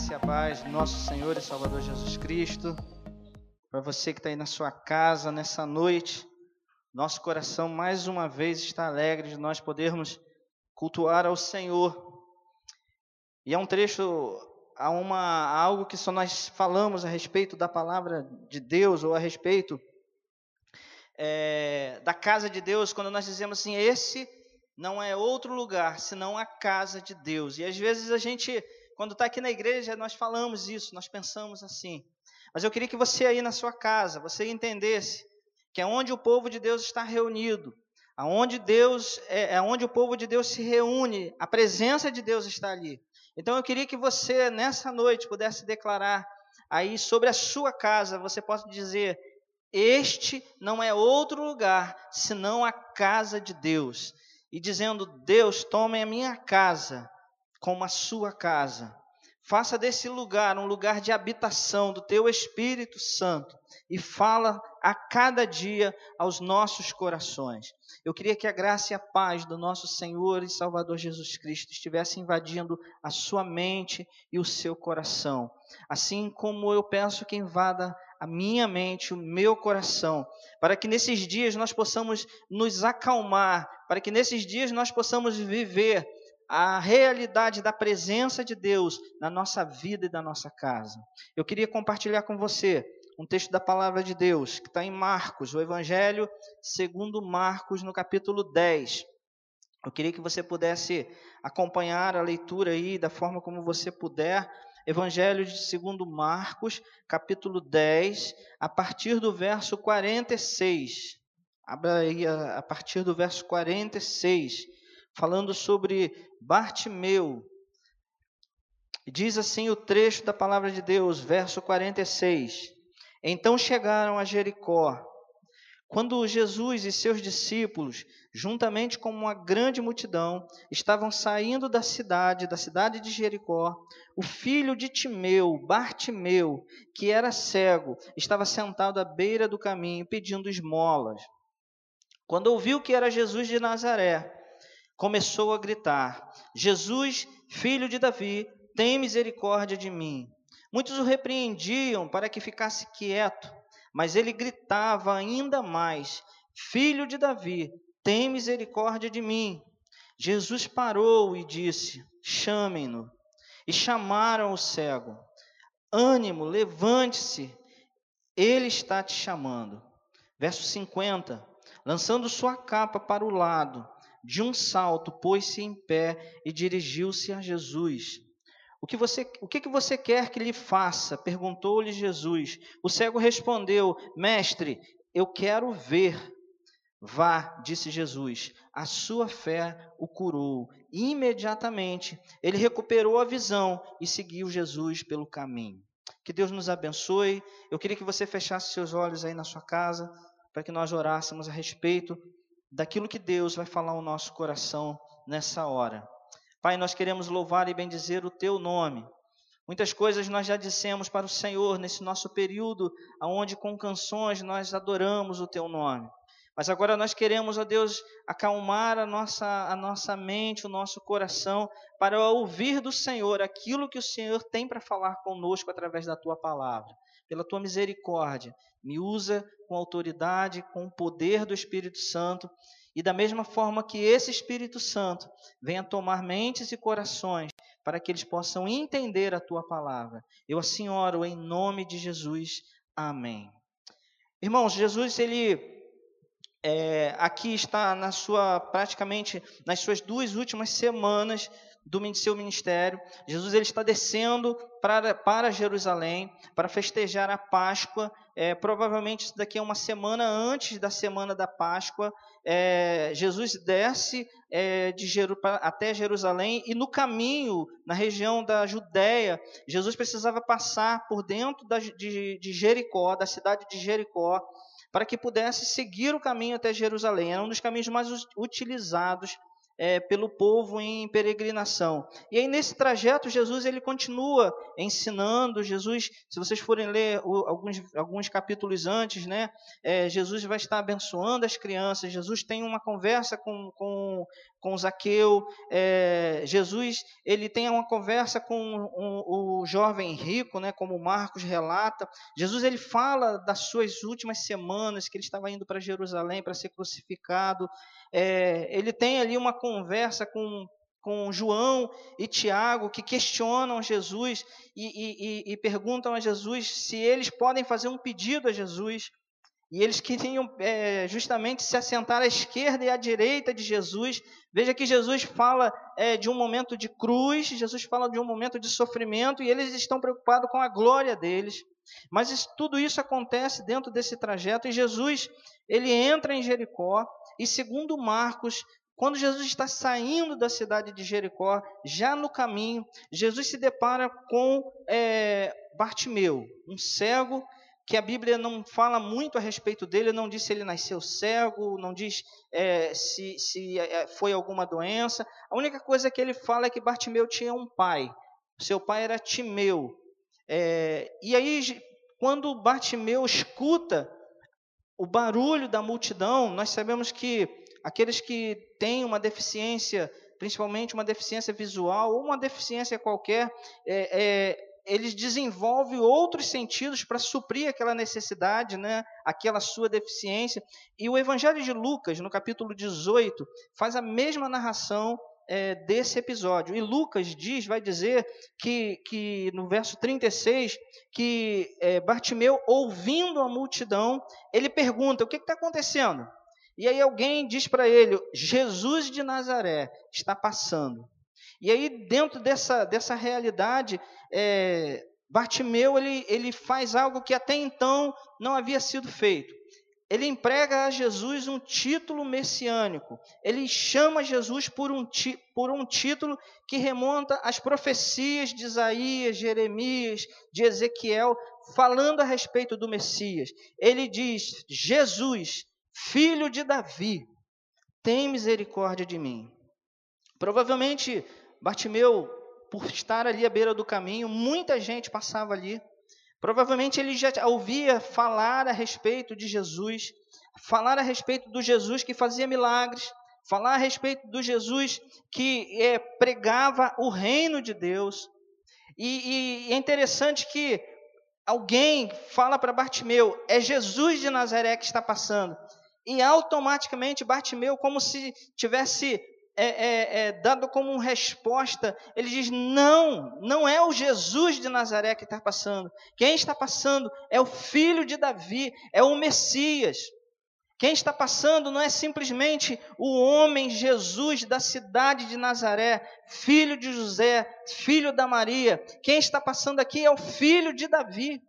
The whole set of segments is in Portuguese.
graça e a paz do nosso Senhor e Salvador Jesus Cristo. Para você que está aí na sua casa nessa noite, nosso coração mais uma vez está alegre de nós podermos cultuar ao Senhor. E é um trecho, há uma, algo que só nós falamos a respeito da palavra de Deus ou a respeito é, da casa de Deus, quando nós dizemos assim: esse não é outro lugar senão a casa de Deus. E às vezes a gente quando está aqui na igreja, nós falamos isso, nós pensamos assim. Mas eu queria que você aí na sua casa, você entendesse que é onde o povo de Deus está reunido, aonde Deus é, é onde o povo de Deus se reúne, a presença de Deus está ali. Então eu queria que você nessa noite pudesse declarar aí sobre a sua casa, você possa dizer: este não é outro lugar senão a casa de Deus. E dizendo: Deus, tome a minha casa como a sua casa. Faça desse lugar um lugar de habitação do teu Espírito Santo e fala a cada dia aos nossos corações. Eu queria que a graça e a paz do nosso Senhor e Salvador Jesus Cristo estivesse invadindo a sua mente e o seu coração, assim como eu peço que invada a minha mente, o meu coração, para que nesses dias nós possamos nos acalmar, para que nesses dias nós possamos viver a realidade da presença de Deus na nossa vida e na nossa casa. Eu queria compartilhar com você um texto da palavra de Deus, que está em Marcos, o Evangelho segundo Marcos, no capítulo 10. Eu queria que você pudesse acompanhar a leitura aí da forma como você puder. Evangelho de segundo Marcos, capítulo 10, a partir do verso 46. Abra aí a, a partir do verso 46 falando sobre Bartimeu. Diz assim o trecho da palavra de Deus, verso 46. Então chegaram a Jericó. Quando Jesus e seus discípulos, juntamente com uma grande multidão, estavam saindo da cidade, da cidade de Jericó, o filho de Timeu, Bartimeu, que era cego, estava sentado à beira do caminho pedindo esmolas. Quando ouviu que era Jesus de Nazaré, começou a gritar: Jesus, filho de Davi, tem misericórdia de mim. Muitos o repreendiam para que ficasse quieto, mas ele gritava ainda mais: Filho de Davi, tem misericórdia de mim. Jesus parou e disse: Chamem-no. E chamaram o cego: Ânimo, levante-se, ele está te chamando. Verso 50: Lançando sua capa para o lado, de um salto, pôs-se em pé e dirigiu-se a Jesus. O que, você, o que, que você quer que lhe faça? perguntou-lhe Jesus. O cego respondeu: Mestre, eu quero ver. Vá, disse Jesus, a sua fé o curou. Imediatamente ele recuperou a visão e seguiu Jesus pelo caminho. Que Deus nos abençoe. Eu queria que você fechasse seus olhos aí na sua casa, para que nós orássemos a respeito daquilo que Deus vai falar ao nosso coração nessa hora. Pai, nós queremos louvar e bendizer o teu nome. Muitas coisas nós já dissemos para o Senhor nesse nosso período, onde com canções nós adoramos o teu nome. Mas agora nós queremos, ó Deus, acalmar a nossa, a nossa mente, o nosso coração, para ouvir do Senhor aquilo que o Senhor tem para falar conosco através da tua palavra pela tua misericórdia, me usa com autoridade, com o poder do Espírito Santo, e da mesma forma que esse Espírito Santo venha tomar mentes e corações para que eles possam entender a tua palavra. Eu assim oro em nome de Jesus. Amém. Irmãos, Jesus ele é, aqui está na sua praticamente nas suas duas últimas semanas do seu ministério. Jesus ele está descendo para, para Jerusalém para festejar a Páscoa. É, provavelmente daqui a uma semana antes da semana da Páscoa, é, Jesus desce é, de Jeru, até Jerusalém e no caminho, na região da Judéia, Jesus precisava passar por dentro da, de, de Jericó, da cidade de Jericó, para que pudesse seguir o caminho até Jerusalém. Era um dos caminhos mais utilizados é, pelo povo em peregrinação. E aí nesse trajeto Jesus ele continua ensinando. Jesus, se vocês forem ler alguns, alguns capítulos antes, né, é, Jesus vai estar abençoando as crianças. Jesus tem uma conversa com, com, com Zaqueu. É, Jesus ele tem uma conversa com o, o jovem rico, né, como Marcos relata. Jesus ele fala das suas últimas semanas que ele estava indo para Jerusalém para ser crucificado. É, ele tem ali uma conversa com, com João e Tiago que questionam Jesus e, e, e, perguntam a Jesus se eles podem fazer um pedido a Jesus. E eles queriam é, justamente se assentar à esquerda e à direita de Jesus. Veja que Jesus fala é, de um momento de cruz, Jesus fala de um momento de sofrimento, e eles estão preocupados com a glória deles. Mas isso, tudo isso acontece dentro desse trajeto, e Jesus ele entra em Jericó, e segundo Marcos, quando Jesus está saindo da cidade de Jericó, já no caminho, Jesus se depara com é, Bartimeu, um cego que a Bíblia não fala muito a respeito dele, não diz se ele nasceu cego, não diz é, se, se é, foi alguma doença. A única coisa que ele fala é que Bartimeu tinha um pai. Seu pai era Timeu. É, e aí, quando Bartimeu escuta o barulho da multidão, nós sabemos que aqueles que têm uma deficiência, principalmente uma deficiência visual ou uma deficiência qualquer, é, é, eles desenvolvem outros sentidos para suprir aquela necessidade, né, aquela sua deficiência. E o Evangelho de Lucas, no capítulo 18, faz a mesma narração é, desse episódio. E Lucas diz, vai dizer que, que no verso 36, que é, Bartimeu, ouvindo a multidão, ele pergunta: o que está acontecendo? E aí alguém diz para ele: Jesus de Nazaré está passando. E aí, dentro dessa, dessa realidade, é, Bartimeu ele, ele faz algo que até então não havia sido feito ele emprega a Jesus um título messiânico. Ele chama Jesus por um, por um título que remonta às profecias de Isaías, Jeremias, de Ezequiel, falando a respeito do Messias. Ele diz: Jesus, filho de Davi, tem misericórdia de mim. Provavelmente, Bartimeu, por estar ali à beira do caminho, muita gente passava ali. Provavelmente ele já ouvia falar a respeito de Jesus, falar a respeito do Jesus que fazia milagres, falar a respeito do Jesus que é, pregava o reino de Deus. E, e é interessante que alguém fala para Bartimeu: é Jesus de Nazaré que está passando. E automaticamente Bartimeu, como se tivesse é, é, é, dado como resposta, ele diz: não, não é o Jesus de Nazaré que está passando. Quem está passando é o filho de Davi, é o Messias. Quem está passando não é simplesmente o homem Jesus da cidade de Nazaré, filho de José, filho da Maria. Quem está passando aqui é o filho de Davi.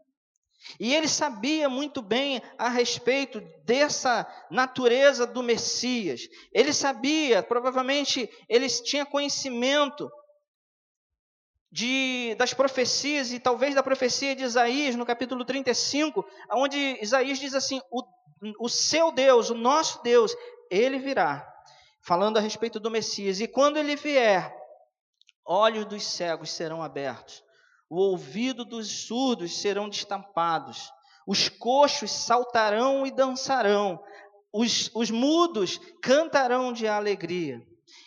E ele sabia muito bem a respeito dessa natureza do Messias. Ele sabia, provavelmente, ele tinha conhecimento de, das profecias e talvez da profecia de Isaías, no capítulo 35, onde Isaías diz assim: o, o seu Deus, o nosso Deus, ele virá, falando a respeito do Messias. E quando ele vier, olhos dos cegos serão abertos o ouvido dos surdos serão destampados, os coxos saltarão e dançarão, os, os mudos cantarão de alegria.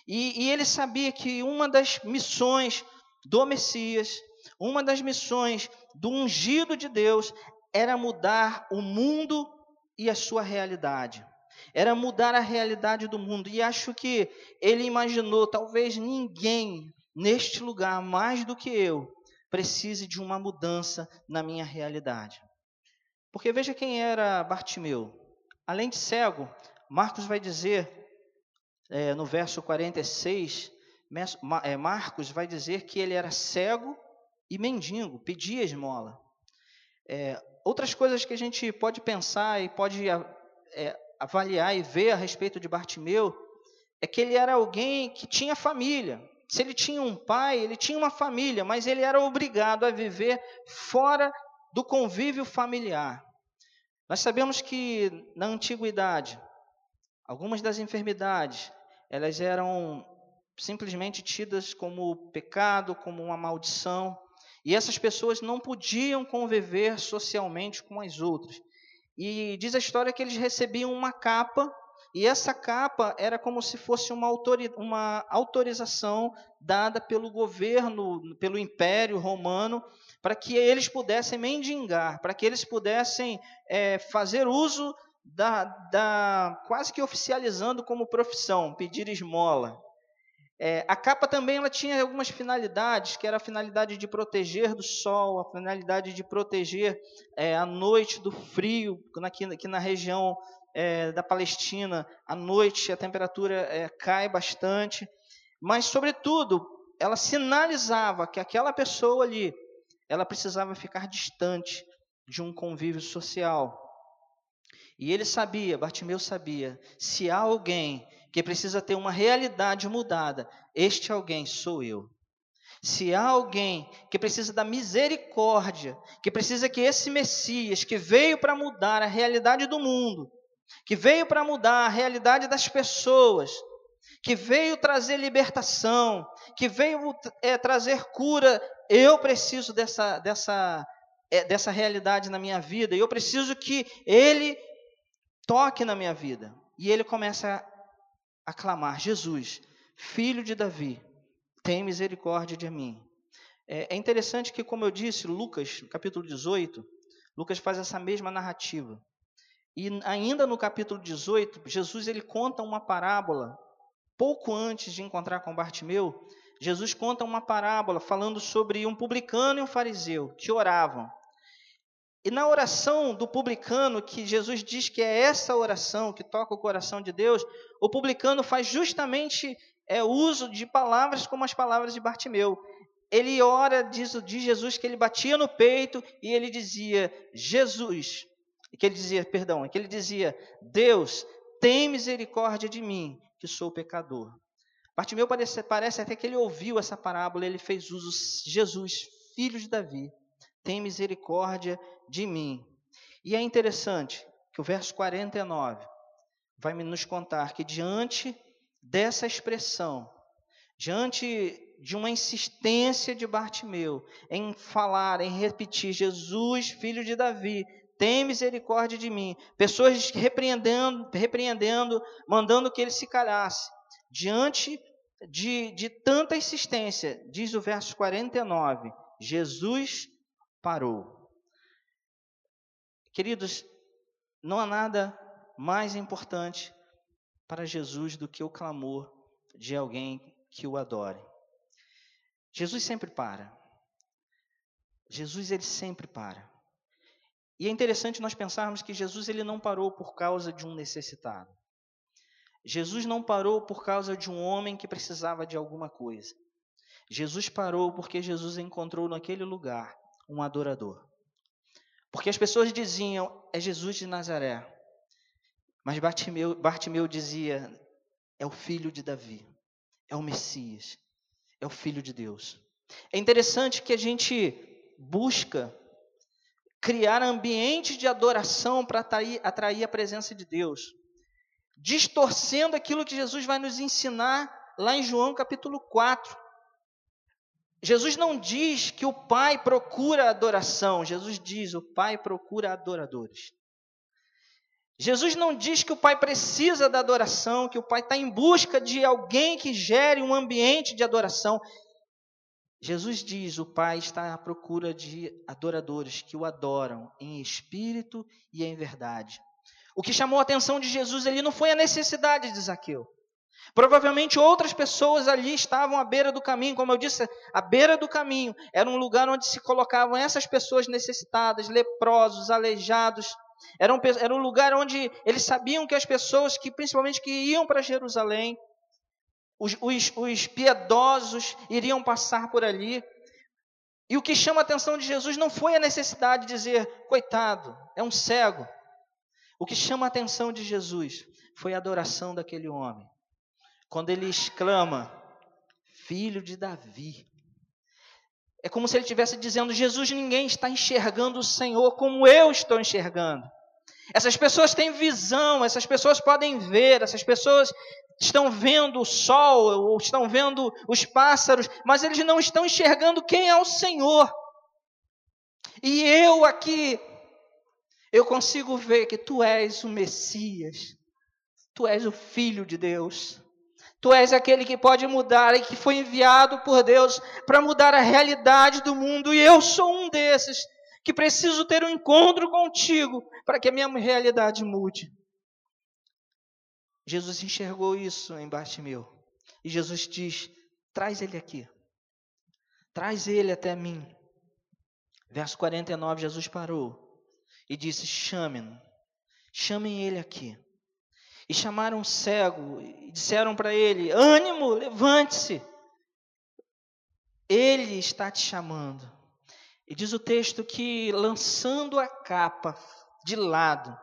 E, e ele sabia que uma das missões do Messias, uma das missões do ungido de Deus, era mudar o mundo e a sua realidade. Era mudar a realidade do mundo. E acho que ele imaginou, talvez ninguém neste lugar, mais do que eu, precise de uma mudança na minha realidade. Porque veja quem era Bartimeu. Além de cego, Marcos vai dizer, é, no verso 46, é, Marcos vai dizer que ele era cego e mendigo, pedia esmola. É, outras coisas que a gente pode pensar e pode é, avaliar e ver a respeito de Bartimeu é que ele era alguém que tinha família, se ele tinha um pai, ele tinha uma família, mas ele era obrigado a viver fora do convívio familiar. Nós sabemos que na antiguidade, algumas das enfermidades, elas eram simplesmente tidas como pecado, como uma maldição. E essas pessoas não podiam conviver socialmente com as outras. E diz a história que eles recebiam uma capa, e essa capa era como se fosse uma, autori uma autorização dada pelo governo, pelo Império Romano, para que eles pudessem mendigar, para que eles pudessem é, fazer uso da, da, quase que oficializando como profissão, pedir esmola. É, a capa também ela tinha algumas finalidades, que era a finalidade de proteger do sol, a finalidade de proteger é, a noite do frio, aqui, aqui na região é, da Palestina, à noite a temperatura é, cai bastante, mas, sobretudo, ela sinalizava que aquela pessoa ali, ela precisava ficar distante de um convívio social. E ele sabia, Bartimeu sabia, se há alguém que precisa ter uma realidade mudada, este alguém sou eu. Se há alguém que precisa da misericórdia, que precisa que esse Messias, que veio para mudar a realidade do mundo, que veio para mudar a realidade das pessoas, que veio trazer libertação, que veio é, trazer cura, eu preciso dessa, dessa, é, dessa realidade na minha vida, e eu preciso que Ele toque na minha vida. E ele começa a clamar: Jesus, filho de Davi, tem misericórdia de mim. É, é interessante que, como eu disse, Lucas, capítulo 18, Lucas faz essa mesma narrativa. E ainda no capítulo 18, Jesus ele conta uma parábola, pouco antes de encontrar com Bartimeu, Jesus conta uma parábola falando sobre um publicano e um fariseu que oravam. E na oração do publicano, que Jesus diz que é essa oração que toca o coração de Deus, o publicano faz justamente é, uso de palavras como as palavras de Bartimeu. Ele ora, diz de Jesus que ele batia no peito e ele dizia, Jesus, que ele dizia, perdão, que ele dizia, Deus, tem misericórdia de mim, que sou pecador. Bartimeu parece, parece até que ele ouviu essa parábola, ele fez uso, Jesus, filho de Davi, tem misericórdia de mim. E é interessante que o verso 49 vai nos contar que diante dessa expressão, diante de uma insistência de Bartimeu em falar, em repetir, Jesus, filho de Davi, tem misericórdia de mim. Pessoas repreendendo, repreendendo, mandando que ele se calasse. Diante de, de tanta insistência, diz o verso 49, Jesus parou. Queridos, não há nada mais importante para Jesus do que o clamor de alguém que o adore. Jesus sempre para. Jesus ele sempre para. E é interessante nós pensarmos que Jesus ele não parou por causa de um necessitado. Jesus não parou por causa de um homem que precisava de alguma coisa. Jesus parou porque Jesus encontrou naquele lugar um adorador. Porque as pessoas diziam, é Jesus de Nazaré. Mas Bartimeu, Bartimeu dizia, é o filho de Davi, é o Messias, é o filho de Deus. É interessante que a gente busca criar ambientes de adoração para atrair, atrair a presença de Deus, distorcendo aquilo que Jesus vai nos ensinar lá em João capítulo 4. Jesus não diz que o Pai procura adoração, Jesus diz: o Pai procura adoradores. Jesus não diz que o Pai precisa da adoração, que o Pai está em busca de alguém que gere um ambiente de adoração. Jesus diz: o Pai está à procura de adoradores que o adoram em espírito e em verdade. O que chamou a atenção de Jesus ali não foi a necessidade de Zaqueu. Provavelmente outras pessoas ali estavam à beira do caminho, como eu disse, à beira do caminho era um lugar onde se colocavam essas pessoas necessitadas, leprosos, aleijados. Era um, era um lugar onde eles sabiam que as pessoas que, principalmente que iam para Jerusalém, os, os, os piedosos iriam passar por ali. E o que chama a atenção de Jesus não foi a necessidade de dizer, coitado, é um cego. O que chama a atenção de Jesus foi a adoração daquele homem quando ele exclama, filho de Davi. É como se ele estivesse dizendo: Jesus, ninguém está enxergando o Senhor como eu estou enxergando. Essas pessoas têm visão, essas pessoas podem ver, essas pessoas estão vendo o sol, ou estão vendo os pássaros, mas eles não estão enxergando quem é o Senhor. E eu aqui, eu consigo ver que tu és o Messias, tu és o Filho de Deus. Tu és aquele que pode mudar e que foi enviado por Deus para mudar a realidade do mundo, e eu sou um desses que preciso ter um encontro contigo para que a minha realidade mude. Jesus enxergou isso em Bartimeu. E Jesus diz: traz ele aqui. Traz ele até mim. Verso 49, Jesus parou e disse: Chamem, chamem ele aqui. E chamaram o cego e disseram para ele: Ânimo, levante-se. Ele está te chamando. E diz o texto que, lançando a capa de lado,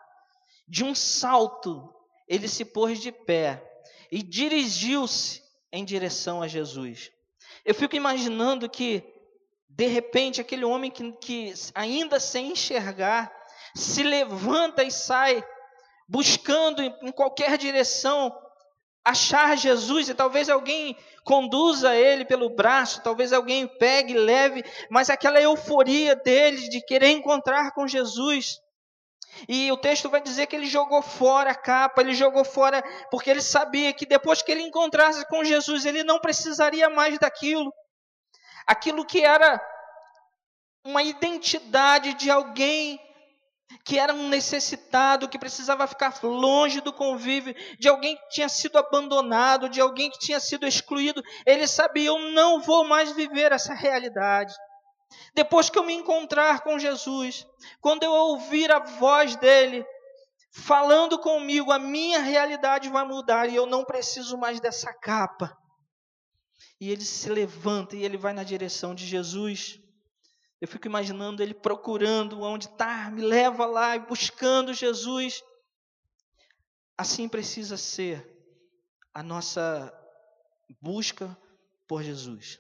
de um salto, ele se pôs de pé e dirigiu-se em direção a Jesus. Eu fico imaginando que, de repente, aquele homem que, que ainda sem enxergar, se levanta e sai, buscando em qualquer direção achar Jesus, e talvez alguém conduza ele pelo braço, talvez alguém pegue, leve, mas aquela euforia dele de querer encontrar com Jesus e o texto vai dizer que ele jogou fora a capa, ele jogou fora, porque ele sabia que depois que ele encontrasse com Jesus, ele não precisaria mais daquilo. Aquilo que era uma identidade de alguém que era um necessitado, que precisava ficar longe do convívio, de alguém que tinha sido abandonado, de alguém que tinha sido excluído. Ele sabia: eu não vou mais viver essa realidade. Depois que eu me encontrar com Jesus, quando eu ouvir a voz dele falando comigo, a minha realidade vai mudar e eu não preciso mais dessa capa. E ele se levanta e ele vai na direção de Jesus. Eu fico imaginando ele procurando onde está, me leva lá e buscando Jesus. Assim precisa ser a nossa busca por Jesus.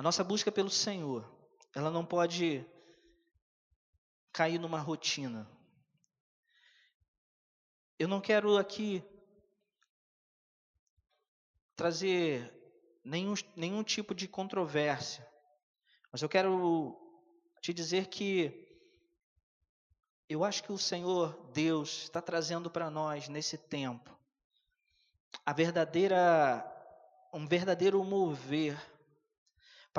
A nossa busca pelo Senhor, ela não pode cair numa rotina. Eu não quero aqui trazer nenhum, nenhum tipo de controvérsia, mas eu quero te dizer que eu acho que o Senhor Deus está trazendo para nós nesse tempo a verdadeira um verdadeiro mover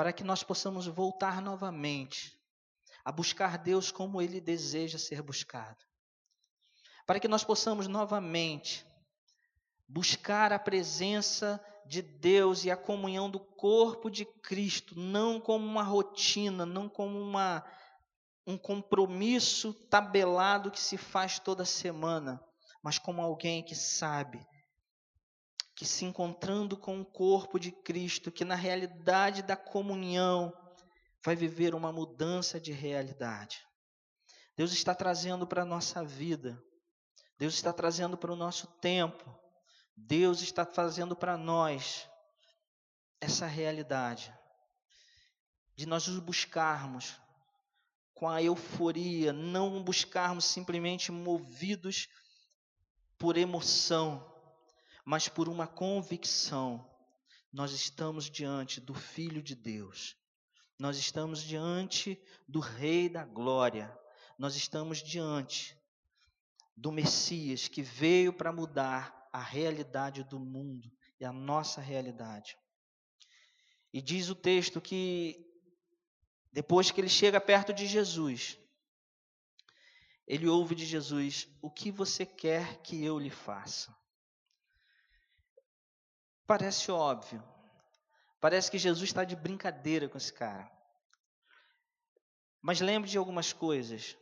para que nós possamos voltar novamente a buscar Deus como Ele deseja ser buscado. Para que nós possamos novamente buscar a presença de Deus e a comunhão do corpo de Cristo, não como uma rotina, não como uma, um compromisso tabelado que se faz toda semana, mas como alguém que sabe que se encontrando com o corpo de Cristo, que na realidade da comunhão vai viver uma mudança de realidade. Deus está trazendo para a nossa vida, Deus está trazendo para o nosso tempo, Deus está fazendo para nós essa realidade de nós nos buscarmos com a euforia, não buscarmos simplesmente movidos por emoção, mas por uma convicção, nós estamos diante do Filho de Deus, nós estamos diante do Rei da Glória, nós estamos diante do Messias que veio para mudar a realidade do mundo e a nossa realidade. E diz o texto que depois que ele chega perto de Jesus, ele ouve de Jesus: O que você quer que eu lhe faça? Parece óbvio. Parece que Jesus está de brincadeira com esse cara. Mas lembre de algumas coisas.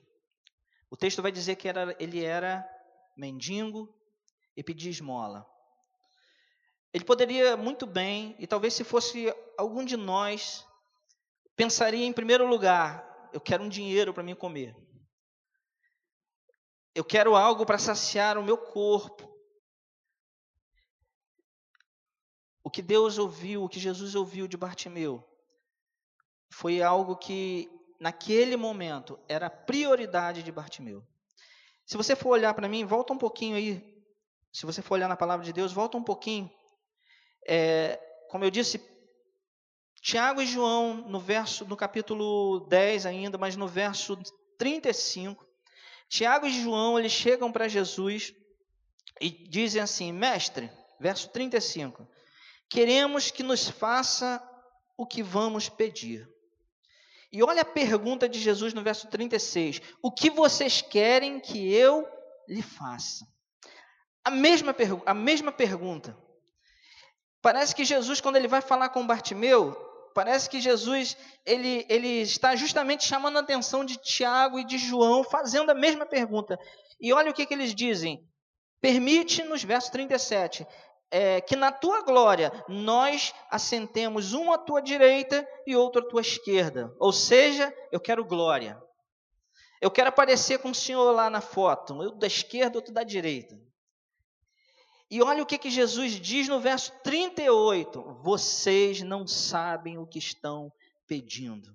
O texto vai dizer que era, ele era mendigo e pedia esmola. Ele poderia muito bem, e talvez se fosse algum de nós, pensaria em primeiro lugar: eu quero um dinheiro para me comer. Eu quero algo para saciar o meu corpo. O que Deus ouviu, o que Jesus ouviu de Bartimeu, foi algo que, naquele momento, era prioridade de Bartimeu. Se você for olhar para mim, volta um pouquinho aí, se você for olhar na palavra de Deus, volta um pouquinho. É, como eu disse, Tiago e João, no verso, no capítulo 10 ainda, mas no verso 35, Tiago e João, eles chegam para Jesus e dizem assim: Mestre, verso 35, queremos que nos faça o que vamos pedir. E olha a pergunta de Jesus no verso 36: O que vocês querem que eu lhe faça? A mesma, a mesma pergunta. Parece que Jesus, quando ele vai falar com Bartimeu, parece que Jesus ele, ele está justamente chamando a atenção de Tiago e de João, fazendo a mesma pergunta. E olha o que, que eles dizem. Permite-nos, verso 37, é, que na tua glória nós assentemos um à tua direita e outro à tua esquerda. Ou seja, eu quero glória. Eu quero aparecer com o Senhor lá na foto, eu da esquerda, outro da direita. E olha o que, que Jesus diz no verso 38: Vocês não sabem o que estão pedindo.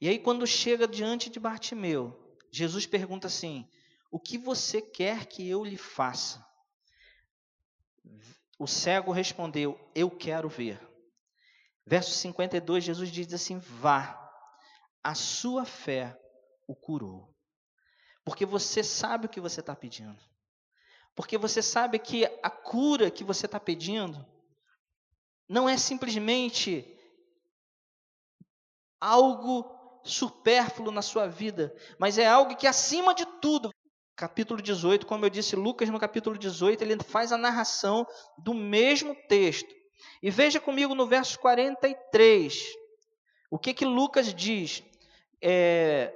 E aí, quando chega diante de Bartimeu, Jesus pergunta assim: O que você quer que eu lhe faça? O cego respondeu: Eu quero ver. Verso 52, Jesus diz assim: Vá, a sua fé o curou. Porque você sabe o que você está pedindo. Porque você sabe que a cura que você está pedindo não é simplesmente algo supérfluo na sua vida, mas é algo que, acima de tudo, capítulo 18, como eu disse, Lucas no capítulo 18, ele faz a narração do mesmo texto. E veja comigo no verso 43, o que que Lucas diz? É,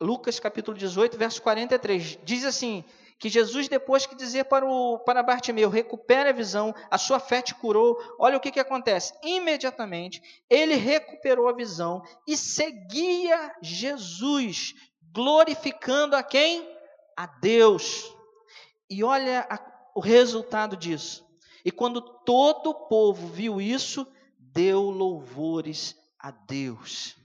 Lucas capítulo 18, verso 43, diz assim, que Jesus, depois que dizer para, o, para Bartimeu, recupera a visão, a sua fé te curou, olha o que, que acontece. Imediatamente, ele recuperou a visão e seguia Jesus, glorificando a quem? A Deus. E olha a, o resultado disso. E quando todo o povo viu isso, deu louvores a Deus.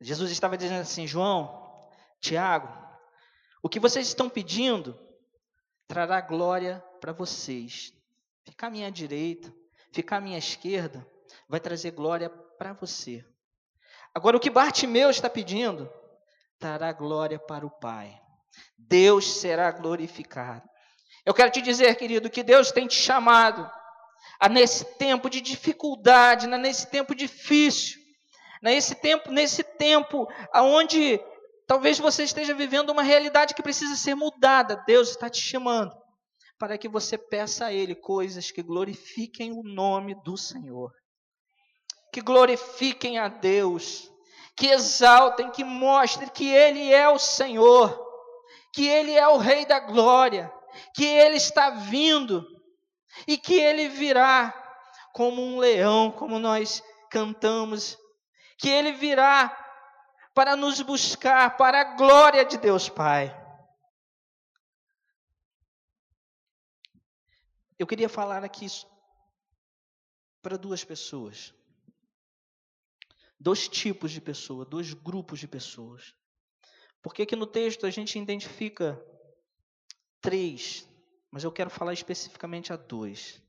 Jesus estava dizendo assim: João, Tiago, o que vocês estão pedindo trará glória para vocês. Ficar à minha direita, ficar à minha esquerda, vai trazer glória para você. Agora, o que Bartimeu está pedindo trará glória para o Pai. Deus será glorificado. Eu quero te dizer, querido, que Deus tem te chamado a nesse tempo de dificuldade, nesse tempo difícil, nesse tempo, nesse tempo aonde talvez você esteja vivendo uma realidade que precisa ser mudada. Deus está te chamando para que você peça a Ele coisas que glorifiquem o nome do Senhor, que glorifiquem a Deus que exaltem, que mostrem que Ele é o Senhor, que Ele é o Rei da glória, que Ele está vindo e que Ele virá como um leão, como nós cantamos, que Ele virá para nos buscar, para a glória de Deus Pai. Eu queria falar aqui para duas pessoas dois tipos de pessoa, dois grupos de pessoas. Porque aqui no texto a gente identifica três, mas eu quero falar especificamente a dois.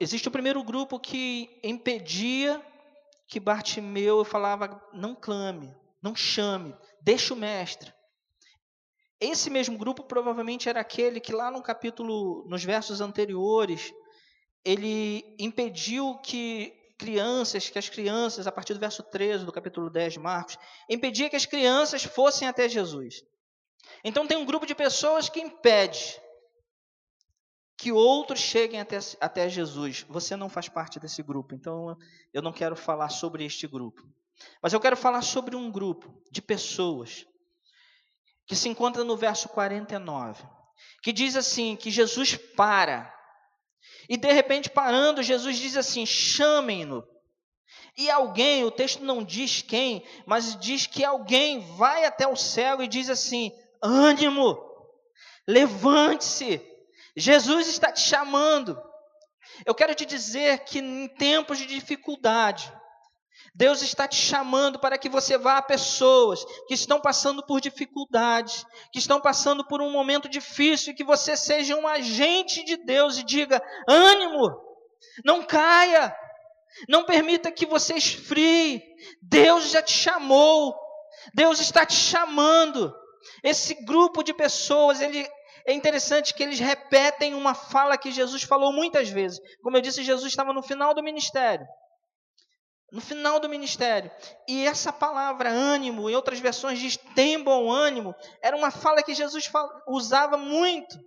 Existe o primeiro grupo que impedia que Bartimeu falava: não clame, não chame, deixa o mestre. Esse mesmo grupo provavelmente era aquele que lá no capítulo, nos versos anteriores, ele impediu que crianças, que as crianças, a partir do verso 13 do capítulo 10 de Marcos, impedia que as crianças fossem até Jesus. Então tem um grupo de pessoas que impede que outros cheguem até, até Jesus. Você não faz parte desse grupo, então eu não quero falar sobre este grupo. Mas eu quero falar sobre um grupo de pessoas que se encontra no verso 49, que diz assim: que Jesus para e de repente, parando, Jesus diz assim: chamem-no. E alguém, o texto não diz quem, mas diz que alguém vai até o céu e diz assim: ânimo, levante-se, Jesus está te chamando. Eu quero te dizer que em tempos de dificuldade, Deus está te chamando para que você vá a pessoas que estão passando por dificuldades, que estão passando por um momento difícil, e que você seja um agente de Deus e diga: ânimo, não caia, não permita que você esfrie. Deus já te chamou, Deus está te chamando. Esse grupo de pessoas, ele é interessante que eles repetem uma fala que Jesus falou muitas vezes. Como eu disse, Jesus estava no final do ministério no final do ministério. E essa palavra ânimo, em outras versões diz tem bom ânimo, era uma fala que Jesus usava muito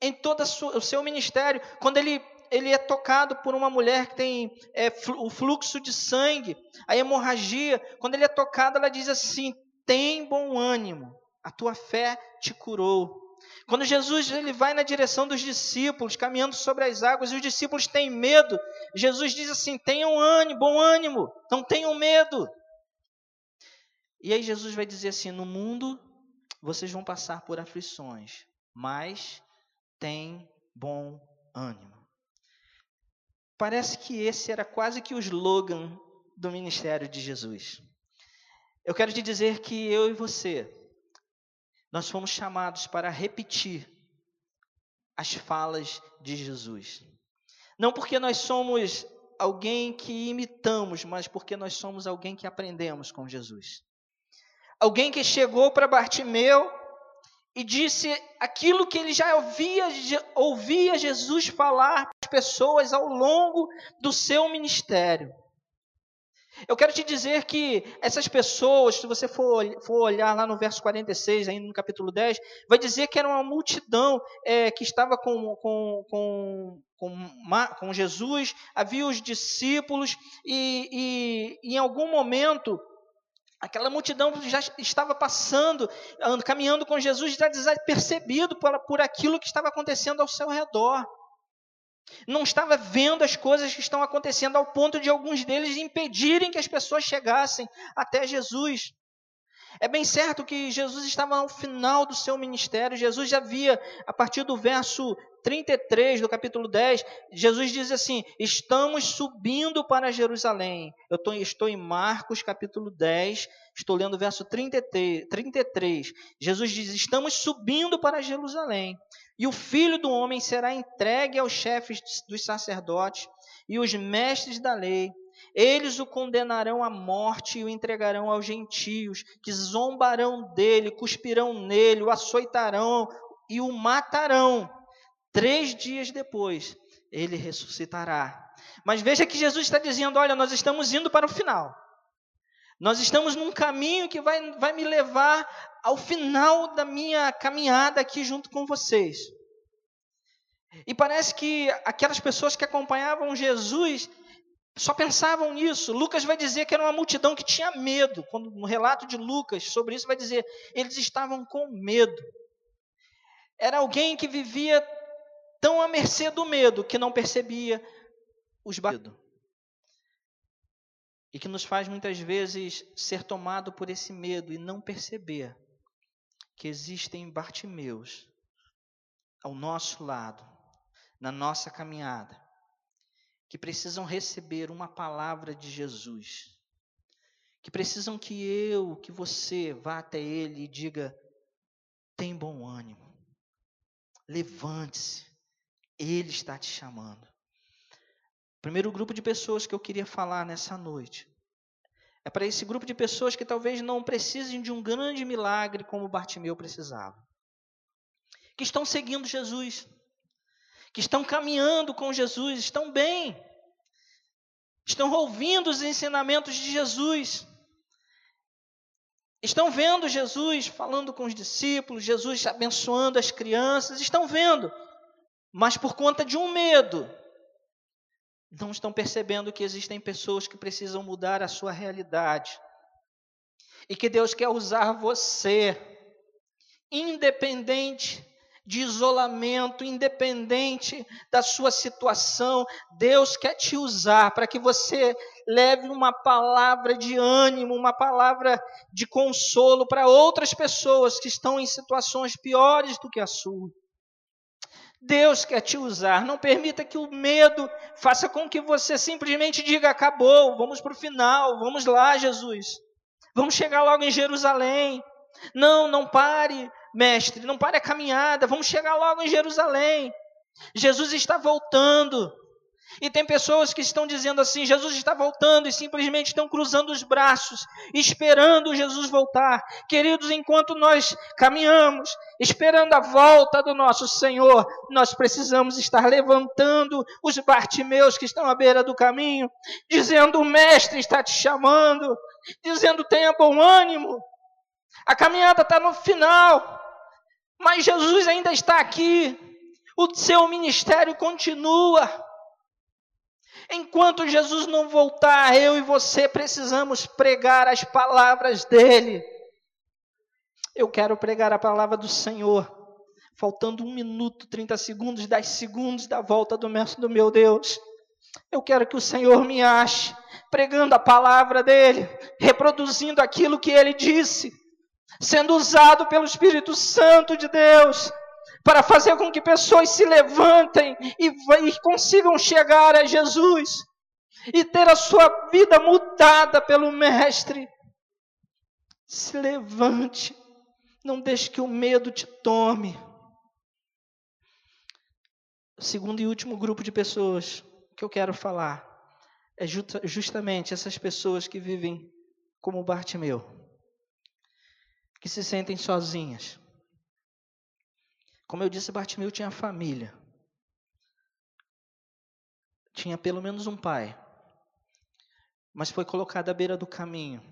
em todo o seu ministério. Quando ele, ele é tocado por uma mulher que tem é, o fluxo de sangue, a hemorragia, quando ele é tocado, ela diz assim: tem bom ânimo, a tua fé te curou. Quando Jesus ele vai na direção dos discípulos, caminhando sobre as águas, e os discípulos têm medo, Jesus diz assim: tenham ânimo, bom ânimo, não tenham medo. E aí Jesus vai dizer assim: no mundo vocês vão passar por aflições, mas tem bom ânimo. Parece que esse era quase que o slogan do ministério de Jesus. Eu quero te dizer que eu e você, nós fomos chamados para repetir as falas de Jesus. Não porque nós somos alguém que imitamos, mas porque nós somos alguém que aprendemos com Jesus. Alguém que chegou para Bartimeu e disse aquilo que ele já ouvia, ouvia Jesus falar para as pessoas ao longo do seu ministério. Eu quero te dizer que essas pessoas, se você for, for olhar lá no verso 46, ainda no capítulo 10, vai dizer que era uma multidão é, que estava com, com, com, com, com Jesus, havia os discípulos, e, e em algum momento Aquela multidão já estava passando, caminhando com Jesus, já desapercebido por, por aquilo que estava acontecendo ao seu redor não estava vendo as coisas que estão acontecendo ao ponto de alguns deles impedirem que as pessoas chegassem até Jesus. É bem certo que Jesus estava ao final do seu ministério. Jesus já via, a partir do verso 33 do capítulo 10, Jesus diz assim: Estamos subindo para Jerusalém. Eu tô, estou em Marcos capítulo 10, estou lendo o verso 33, 33. Jesus diz: Estamos subindo para Jerusalém. E o filho do homem será entregue aos chefes dos sacerdotes e os mestres da lei. Eles o condenarão à morte e o entregarão aos gentios, que zombarão dele, cuspirão nele, o açoitarão e o matarão. Três dias depois, ele ressuscitará. Mas veja que Jesus está dizendo: olha, nós estamos indo para o final. Nós estamos num caminho que vai, vai me levar ao final da minha caminhada aqui junto com vocês. E parece que aquelas pessoas que acompanhavam Jesus só pensavam nisso. Lucas vai dizer que era uma multidão que tinha medo. Quando no relato de Lucas sobre isso vai dizer, eles estavam com medo. Era alguém que vivia tão à mercê do medo que não percebia os batidos e que nos faz muitas vezes ser tomado por esse medo e não perceber que existem Bartimeus ao nosso lado, na nossa caminhada, que precisam receber uma palavra de Jesus, que precisam que eu, que você vá até ele e diga: tem bom ânimo, levante-se, ele está te chamando. Primeiro grupo de pessoas que eu queria falar nessa noite. É para esse grupo de pessoas que talvez não precisem de um grande milagre como Bartimeu precisava. Que estão seguindo Jesus, que estão caminhando com Jesus, estão bem, estão ouvindo os ensinamentos de Jesus, estão vendo Jesus falando com os discípulos, Jesus abençoando as crianças, estão vendo, mas por conta de um medo, não estão percebendo que existem pessoas que precisam mudar a sua realidade e que Deus quer usar você, independente de isolamento, independente da sua situação, Deus quer te usar para que você leve uma palavra de ânimo, uma palavra de consolo para outras pessoas que estão em situações piores do que a sua. Deus quer te usar. Não permita que o medo faça com que você simplesmente diga: acabou, vamos para o final, vamos lá, Jesus. Vamos chegar logo em Jerusalém. Não, não pare, mestre, não pare a caminhada, vamos chegar logo em Jerusalém. Jesus está voltando. E tem pessoas que estão dizendo assim: Jesus está voltando e simplesmente estão cruzando os braços, esperando Jesus voltar. Queridos, enquanto nós caminhamos, esperando a volta do nosso Senhor, nós precisamos estar levantando os Bartimeus que estão à beira do caminho, dizendo: O Mestre está te chamando, dizendo: Tenha bom ânimo. A caminhada está no final, mas Jesus ainda está aqui. O seu ministério continua. Enquanto Jesus não voltar, eu e você precisamos pregar as palavras dele. Eu quero pregar a palavra do Senhor. Faltando um minuto, 30 segundos, 10 segundos da volta do meu, do meu Deus. Eu quero que o Senhor me ache pregando a palavra dele, reproduzindo aquilo que ele disse, sendo usado pelo Espírito Santo de Deus para fazer com que pessoas se levantem e, e consigam chegar a Jesus e ter a sua vida mudada pelo Mestre. Se levante, não deixe que o medo te tome. O segundo e último grupo de pessoas que eu quero falar é justamente essas pessoas que vivem como Bartimeu, que se sentem sozinhas, como eu disse, Bartimeu tinha família. Tinha pelo menos um pai. Mas foi colocado à beira do caminho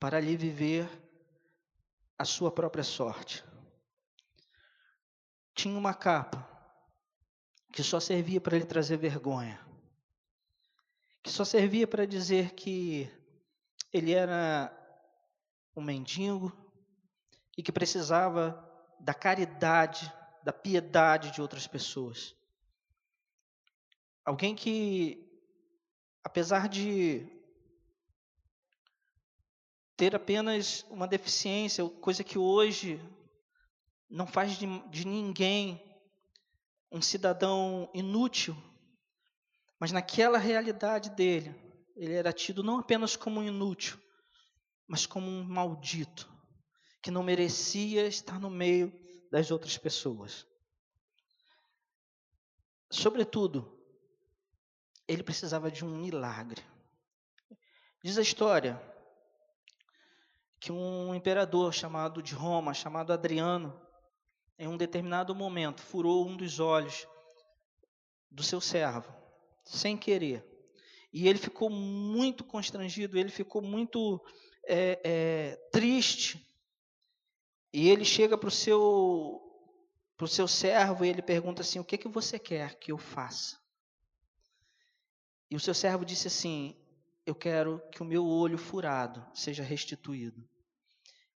para ali viver a sua própria sorte. Tinha uma capa que só servia para ele trazer vergonha. Que só servia para dizer que ele era um mendigo e que precisava da caridade, da piedade de outras pessoas. Alguém que, apesar de ter apenas uma deficiência, coisa que hoje não faz de, de ninguém um cidadão inútil, mas naquela realidade dele, ele era tido não apenas como um inútil, mas como um maldito que não merecia estar no meio das outras pessoas. Sobretudo, ele precisava de um milagre. Diz a história que um imperador chamado de Roma, chamado Adriano, em um determinado momento furou um dos olhos do seu servo, sem querer. E ele ficou muito constrangido, ele ficou muito é, é, triste e ele chega para o seu, pro seu servo e ele pergunta assim: O que, que você quer que eu faça? E o seu servo disse assim: Eu quero que o meu olho furado seja restituído.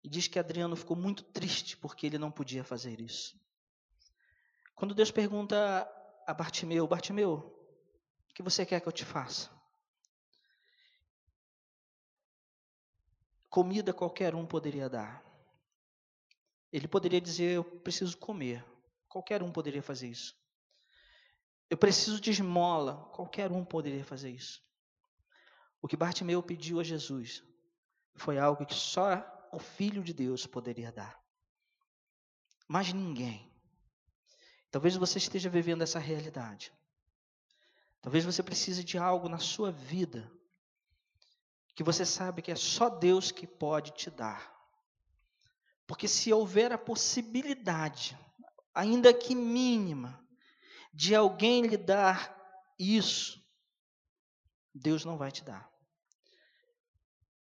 E diz que Adriano ficou muito triste porque ele não podia fazer isso. Quando Deus pergunta a Bartimeu: Bartimeu, o que você quer que eu te faça? Comida qualquer um poderia dar. Ele poderia dizer: Eu preciso comer. Qualquer um poderia fazer isso. Eu preciso de esmola. Qualquer um poderia fazer isso. O que Bartimeu pediu a Jesus foi algo que só o Filho de Deus poderia dar. Mas ninguém. Talvez você esteja vivendo essa realidade. Talvez você precise de algo na sua vida que você sabe que é só Deus que pode te dar. Porque se houver a possibilidade, ainda que mínima, de alguém lhe dar isso, Deus não vai te dar.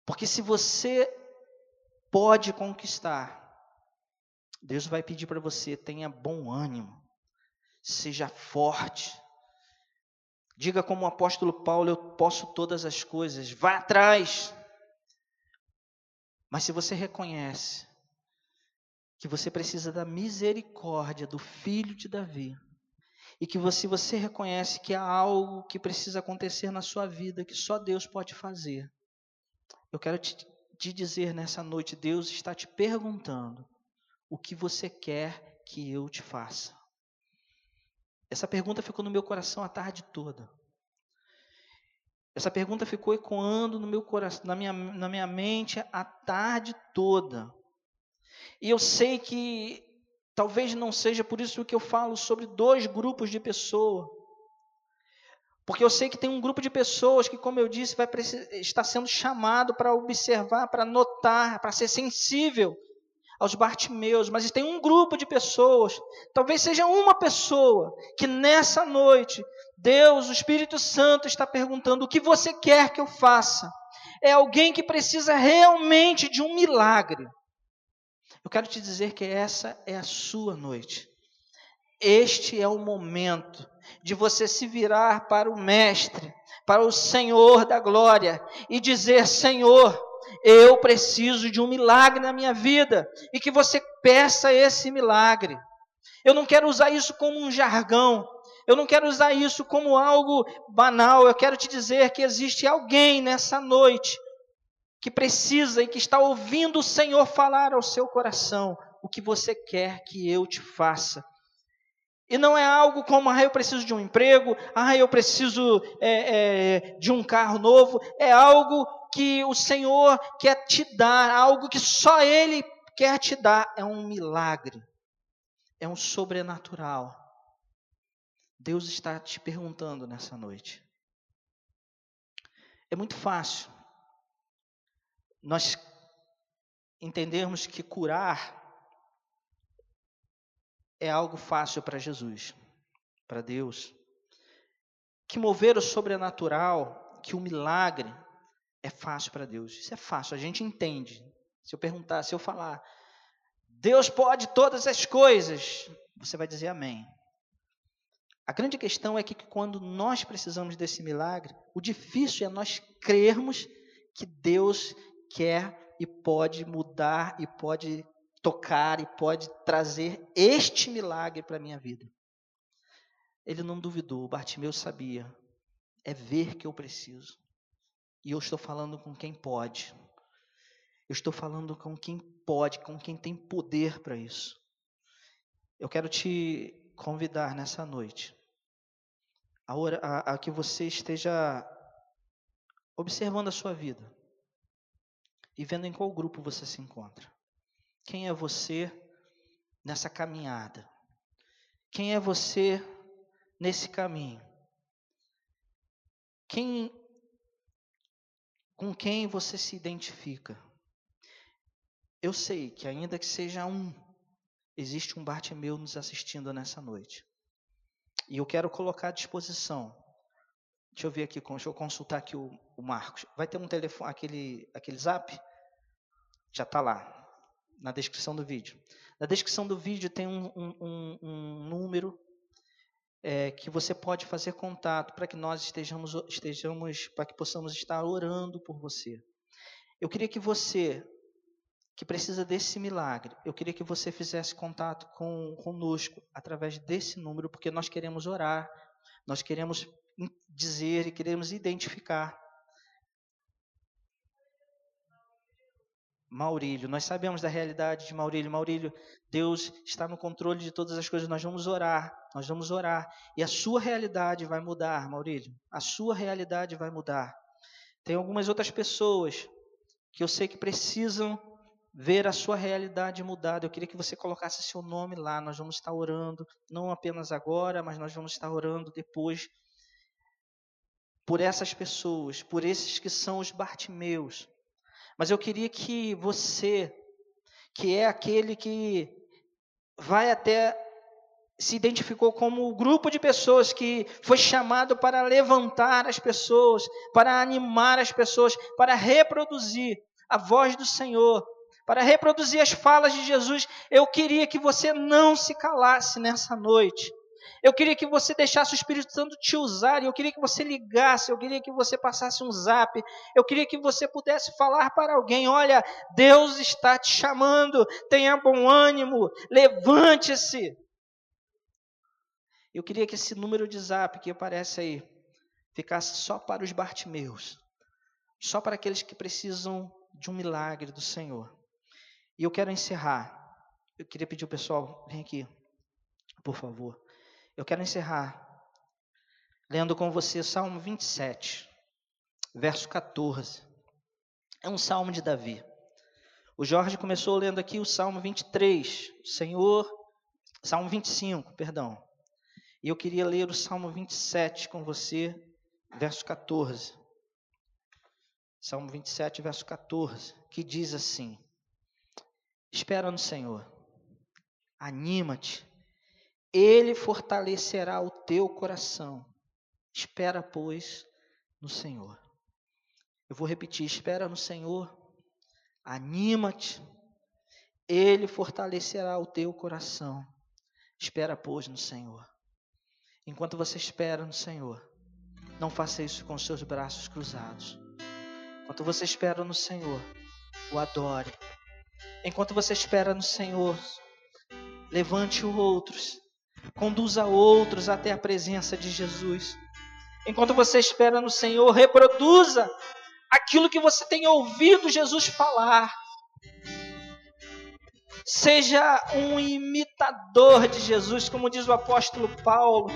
Porque se você pode conquistar, Deus vai pedir para você: tenha bom ânimo, seja forte. Diga como o apóstolo Paulo: eu posso todas as coisas, vá atrás. Mas se você reconhece que você precisa da misericórdia do filho de Davi. E que você, você reconhece que há algo que precisa acontecer na sua vida que só Deus pode fazer. Eu quero te, te dizer nessa noite: Deus está te perguntando o que você quer que eu te faça. Essa pergunta ficou no meu coração a tarde toda. Essa pergunta ficou ecoando no meu coração, na minha, na minha mente a tarde toda. E eu sei que talvez não seja por isso que eu falo sobre dois grupos de pessoas. Porque eu sei que tem um grupo de pessoas que, como eu disse, vai está sendo chamado para observar, para notar, para ser sensível aos Bartimeus, mas tem um grupo de pessoas, talvez seja uma pessoa, que nessa noite, Deus, o Espírito Santo, está perguntando: o que você quer que eu faça? É alguém que precisa realmente de um milagre. Eu quero te dizer que essa é a sua noite. Este é o momento de você se virar para o Mestre, para o Senhor da glória e dizer: Senhor, eu preciso de um milagre na minha vida e que você peça esse milagre. Eu não quero usar isso como um jargão, eu não quero usar isso como algo banal, eu quero te dizer que existe alguém nessa noite que precisa e que está ouvindo o Senhor falar ao seu coração o que você quer que eu te faça. E não é algo como, ah, eu preciso de um emprego, ah, eu preciso é, é, de um carro novo. É algo que o Senhor quer te dar, algo que só Ele quer te dar. É um milagre, é um sobrenatural. Deus está te perguntando nessa noite. É muito fácil nós entendermos que curar é algo fácil para Jesus, para Deus. Que mover o sobrenatural, que o milagre é fácil para Deus. Isso é fácil, a gente entende. Se eu perguntar, se eu falar, Deus pode todas as coisas, você vai dizer amém. A grande questão é que quando nós precisamos desse milagre, o difícil é nós crermos que Deus quer e pode mudar e pode tocar e pode trazer este milagre para a minha vida. Ele não duvidou, Bartimeu sabia. É ver que eu preciso. E eu estou falando com quem pode. Eu estou falando com quem pode, com quem tem poder para isso. Eu quero te convidar nessa noite a, a, a que você esteja observando a sua vida e vendo em qual grupo você se encontra. Quem é você nessa caminhada? Quem é você nesse caminho? Quem com quem você se identifica? Eu sei que ainda que seja um, existe um Bartimeu nos assistindo nessa noite. E eu quero colocar à disposição. Deixa eu ver aqui, deixa eu consultar aqui o, o Marcos. Vai ter um telefone, aquele, aquele zap? Já está lá na descrição do vídeo. Na descrição do vídeo tem um, um, um número é, que você pode fazer contato para que nós estejamos, estejamos, para que possamos estar orando por você. Eu queria que você, que precisa desse milagre, eu queria que você fizesse contato com conosco através desse número, porque nós queremos orar, nós queremos dizer e queremos identificar Maurílio. Nós sabemos da realidade de Maurílio. Maurílio, Deus está no controle de todas as coisas. Nós vamos orar, nós vamos orar. E a sua realidade vai mudar, Maurílio. A sua realidade vai mudar. Tem algumas outras pessoas que eu sei que precisam ver a sua realidade mudada. Eu queria que você colocasse seu nome lá. Nós vamos estar orando, não apenas agora, mas nós vamos estar orando depois por essas pessoas, por esses que são os Bartimeus mas eu queria que você, que é aquele que vai até se identificou como o grupo de pessoas que foi chamado para levantar as pessoas, para animar as pessoas, para reproduzir a voz do Senhor, para reproduzir as falas de Jesus. Eu queria que você não se calasse nessa noite. Eu queria que você deixasse o Espírito Santo te usar, eu queria que você ligasse, eu queria que você passasse um zap, eu queria que você pudesse falar para alguém: olha, Deus está te chamando, tenha bom ânimo, levante-se. Eu queria que esse número de zap que aparece aí ficasse só para os Bartimeus, só para aqueles que precisam de um milagre do Senhor. E eu quero encerrar. Eu queria pedir o pessoal, vem aqui, por favor. Eu quero encerrar lendo com você Salmo 27, verso 14. É um salmo de Davi. O Jorge começou lendo aqui o Salmo 23, Senhor, Salmo 25, perdão. E eu queria ler o Salmo 27 com você, verso 14. Salmo 27, verso 14, que diz assim: Espera no Senhor, anima-te, Ele fortalecerá o teu coração. Espera, pois, no Senhor. Eu vou repetir: espera no Senhor, anima-te, Ele fortalecerá o teu coração. Espera, pois, no Senhor. Enquanto você espera no Senhor, não faça isso com seus braços cruzados. Enquanto você espera no Senhor, o adore. Enquanto você espera no Senhor, levante outros, conduza outros até a presença de Jesus. Enquanto você espera no Senhor, reproduza aquilo que você tem ouvido Jesus falar. Seja um imitador de Jesus, como diz o apóstolo Paulo.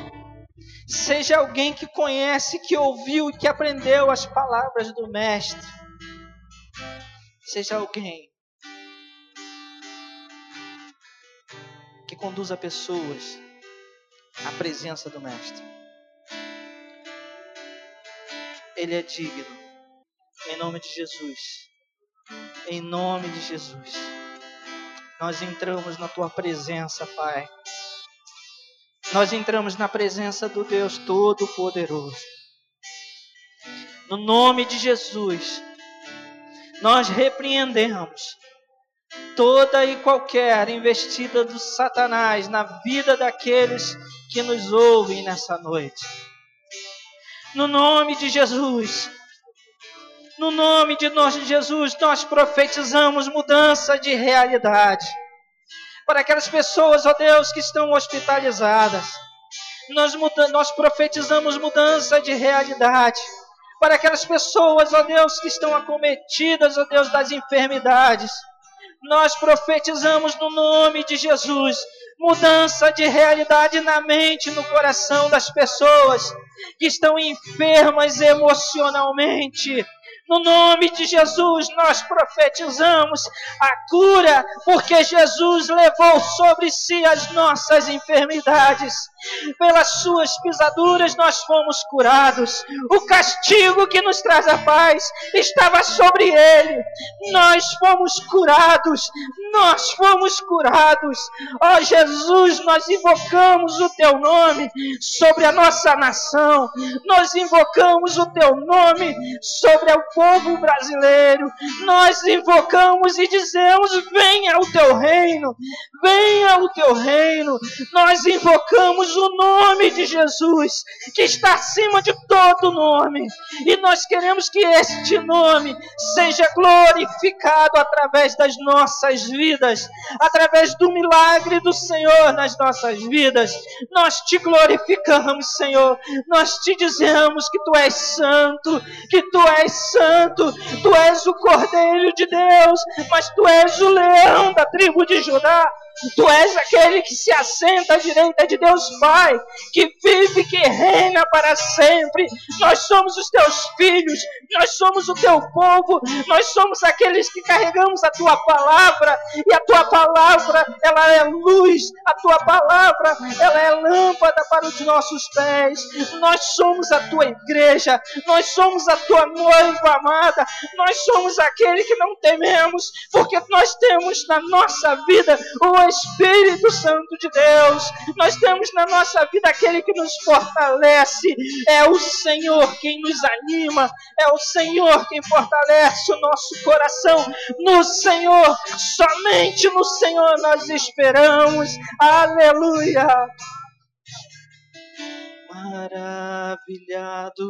Seja alguém que conhece, que ouviu e que aprendeu as palavras do Mestre. Seja alguém que conduza pessoas à presença do Mestre. Ele é digno. Em nome de Jesus. Em nome de Jesus. Nós entramos na tua presença, Pai nós entramos na presença do Deus Todo-Poderoso. No nome de Jesus, nós repreendemos toda e qualquer investida do Satanás na vida daqueles que nos ouvem nessa noite. No nome de Jesus, no nome de de Jesus, nós profetizamos mudança de realidade para aquelas pessoas, ó Deus, que estão hospitalizadas. Nós, muda, nós profetizamos mudança de realidade para aquelas pessoas, ó Deus, que estão acometidas, ó Deus, das enfermidades. Nós profetizamos no nome de Jesus mudança de realidade na mente, no coração das pessoas que estão enfermas emocionalmente. No nome de Jesus, nós profetizamos a cura, porque Jesus levou sobre si as nossas enfermidades. Pelas suas pisaduras nós fomos curados. O castigo que nos traz a paz estava sobre ele. Nós fomos curados. Nós fomos curados. Ó oh, Jesus, nós invocamos o teu nome sobre a nossa nação. Nós invocamos o teu nome sobre o povo brasileiro. Nós invocamos e dizemos: venha o teu reino. Venha o teu reino. Nós invocamos o nome de Jesus, que está acima de todo nome. E nós queremos que este nome seja glorificado através das nossas vidas, através do milagre do Senhor nas nossas vidas. Nós te glorificamos, Senhor. Nós te dizemos que tu és santo, que tu és santo, tu és o Cordeiro de Deus, mas tu és o leão da tribo de Judá. Tu és aquele que se assenta à direita de Deus Pai, que vive, que reina para sempre. Nós somos os teus filhos, nós somos o teu povo, nós somos aqueles que carregamos a tua palavra, e a tua palavra, ela é luz, a tua palavra, ela é lâmpada para os nossos pés. Nós somos a tua igreja, nós somos a tua noiva amada, nós somos aquele que não tememos, porque nós temos na nossa vida o Espírito Santo de Deus. Nós temos na nossa vida aquele que nos fortalece. É o Senhor quem nos anima. É o Senhor quem fortalece o nosso coração. No Senhor, somente no Senhor nós esperamos. Aleluia. Maravilhado,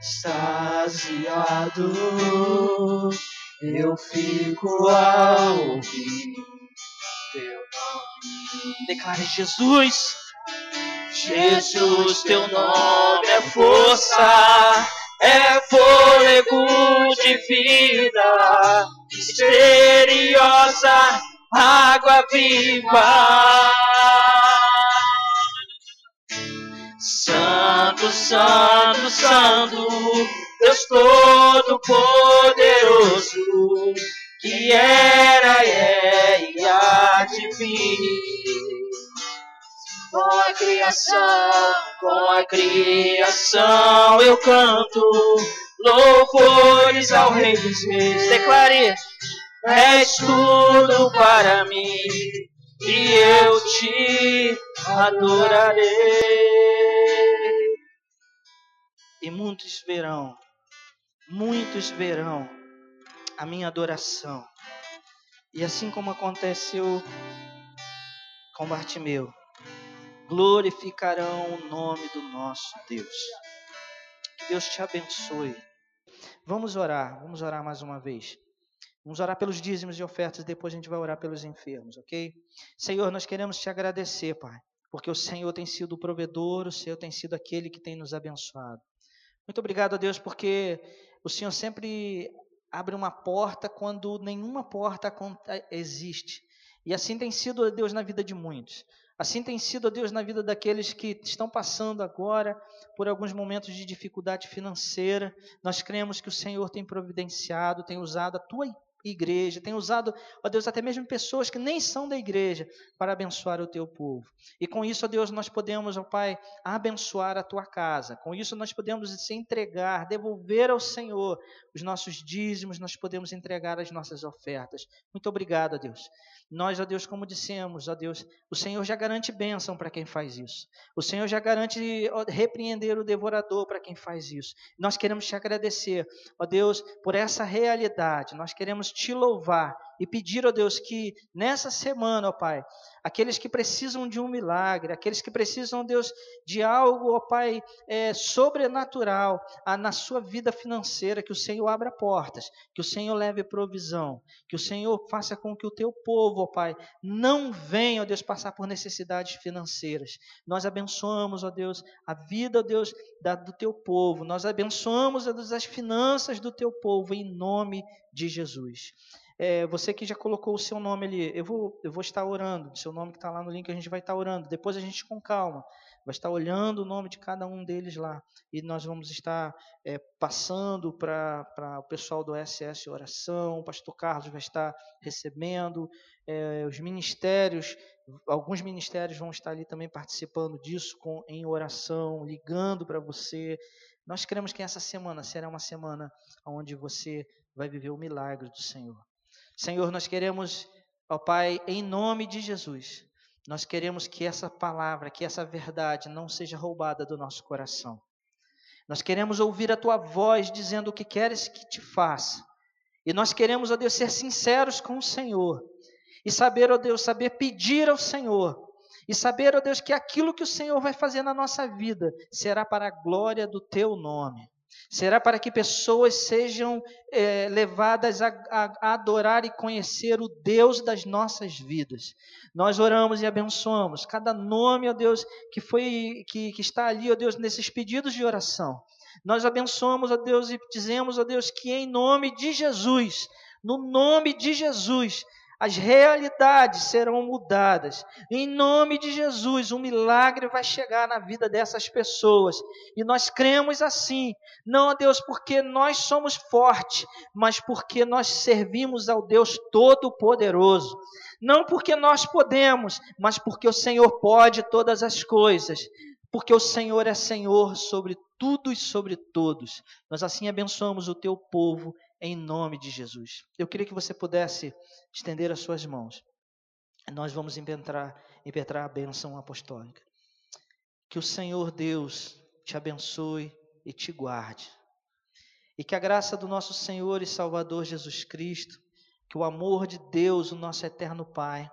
saciado eu fico ao ouvir teu nome. Declare Jesus. Jesus, teu nome é força, é fôlego de vida, misteriosa água viva. Santo, santo, santo Deus Todo-Poderoso, que era, é e há de vir. Com a criação, com a criação eu canto louvores ao Rei dos Reis. Declare, és tudo para mim e eu te adorarei. E muitos verão, muitos verão a minha adoração. E assim como aconteceu com Bartimeu, glorificarão o nome do nosso Deus. Que Deus te abençoe. Vamos orar, vamos orar mais uma vez. Vamos orar pelos dízimos e ofertas, depois a gente vai orar pelos enfermos, ok? Senhor, nós queremos te agradecer, Pai, porque o Senhor tem sido o provedor, o Senhor tem sido aquele que tem nos abençoado. Muito obrigado a Deus, porque o Senhor sempre abre uma porta quando nenhuma porta existe. E assim tem sido, Deus, na vida de muitos. Assim tem sido, Deus, na vida daqueles que estão passando agora por alguns momentos de dificuldade financeira. Nós cremos que o Senhor tem providenciado, tem usado a tua igreja, tem usado, ó Deus, até mesmo pessoas que nem são da igreja para abençoar o teu povo. E com isso, ó Deus, nós podemos, ó Pai, abençoar a tua casa. Com isso, nós podemos se entregar, devolver ao Senhor os nossos dízimos, nós podemos entregar as nossas ofertas. Muito obrigado, ó Deus. Nós, ó Deus, como dissemos, ó Deus, o Senhor já garante bênção para quem faz isso. O Senhor já garante repreender o devorador para quem faz isso. Nós queremos te agradecer, ó Deus, por essa realidade. Nós queremos te louvar e pedir, ó Deus, que nessa semana, ó Pai, aqueles que precisam de um milagre, aqueles que precisam, Deus, de algo, ó Pai, é, sobrenatural a, na sua vida financeira, que o Senhor abra portas, que o Senhor leve provisão, que o Senhor faça com que o teu povo, ó Pai, não venha, ó Deus, passar por necessidades financeiras. Nós abençoamos, ó Deus, a vida, ó Deus, da, do teu povo, nós abençoamos, ó Deus, as finanças do teu povo, em nome de Jesus. É, você que já colocou o seu nome ali, eu vou, eu vou estar orando, seu nome que está lá no link, a gente vai estar orando. Depois a gente, com calma, vai estar olhando o nome de cada um deles lá. E nós vamos estar é, passando para o pessoal do SS Oração, o pastor Carlos vai estar recebendo, é, os ministérios, alguns ministérios vão estar ali também participando disso com, em oração, ligando para você. Nós queremos que essa semana será uma semana onde você vai viver o milagre do Senhor. Senhor, nós queremos, ó Pai, em nome de Jesus, nós queremos que essa palavra, que essa verdade não seja roubada do nosso coração. Nós queremos ouvir a tua voz dizendo o que queres que te faça. E nós queremos, ó Deus, ser sinceros com o Senhor. E saber, ó Deus, saber pedir ao Senhor. E saber, ó Deus, que aquilo que o Senhor vai fazer na nossa vida será para a glória do teu nome. Será para que pessoas sejam é, levadas a, a, a, adorar e conhecer o Deus das nossas vidas. Nós oramos e abençoamos cada nome, ó Deus, que foi que, que está ali, ó Deus, nesses pedidos de oração. Nós abençoamos, ó Deus, e dizemos, ó Deus, que em nome de Jesus, no nome de Jesus, as realidades serão mudadas. Em nome de Jesus, um milagre vai chegar na vida dessas pessoas. E nós cremos assim, não, Deus, porque nós somos fortes, mas porque nós servimos ao Deus Todo-Poderoso. Não porque nós podemos, mas porque o Senhor pode todas as coisas. Porque o Senhor é Senhor sobre tudo e sobre todos. Nós assim abençoamos o teu povo em nome de Jesus. Eu queria que você pudesse estender as suas mãos. Nós vamos impetrar, impetrar a bênção apostólica. Que o Senhor Deus te abençoe e te guarde. E que a graça do nosso Senhor e Salvador Jesus Cristo, que o amor de Deus, o nosso eterno Pai,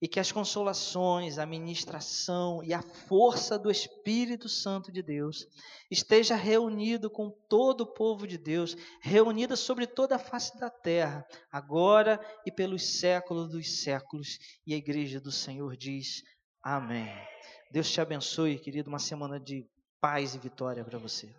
e que as consolações, a ministração e a força do Espírito Santo de Deus esteja reunido com todo o povo de Deus, reunida sobre toda a face da terra, agora e pelos séculos dos séculos. E a igreja do Senhor diz: Amém. Deus te abençoe, querido, uma semana de paz e vitória para você.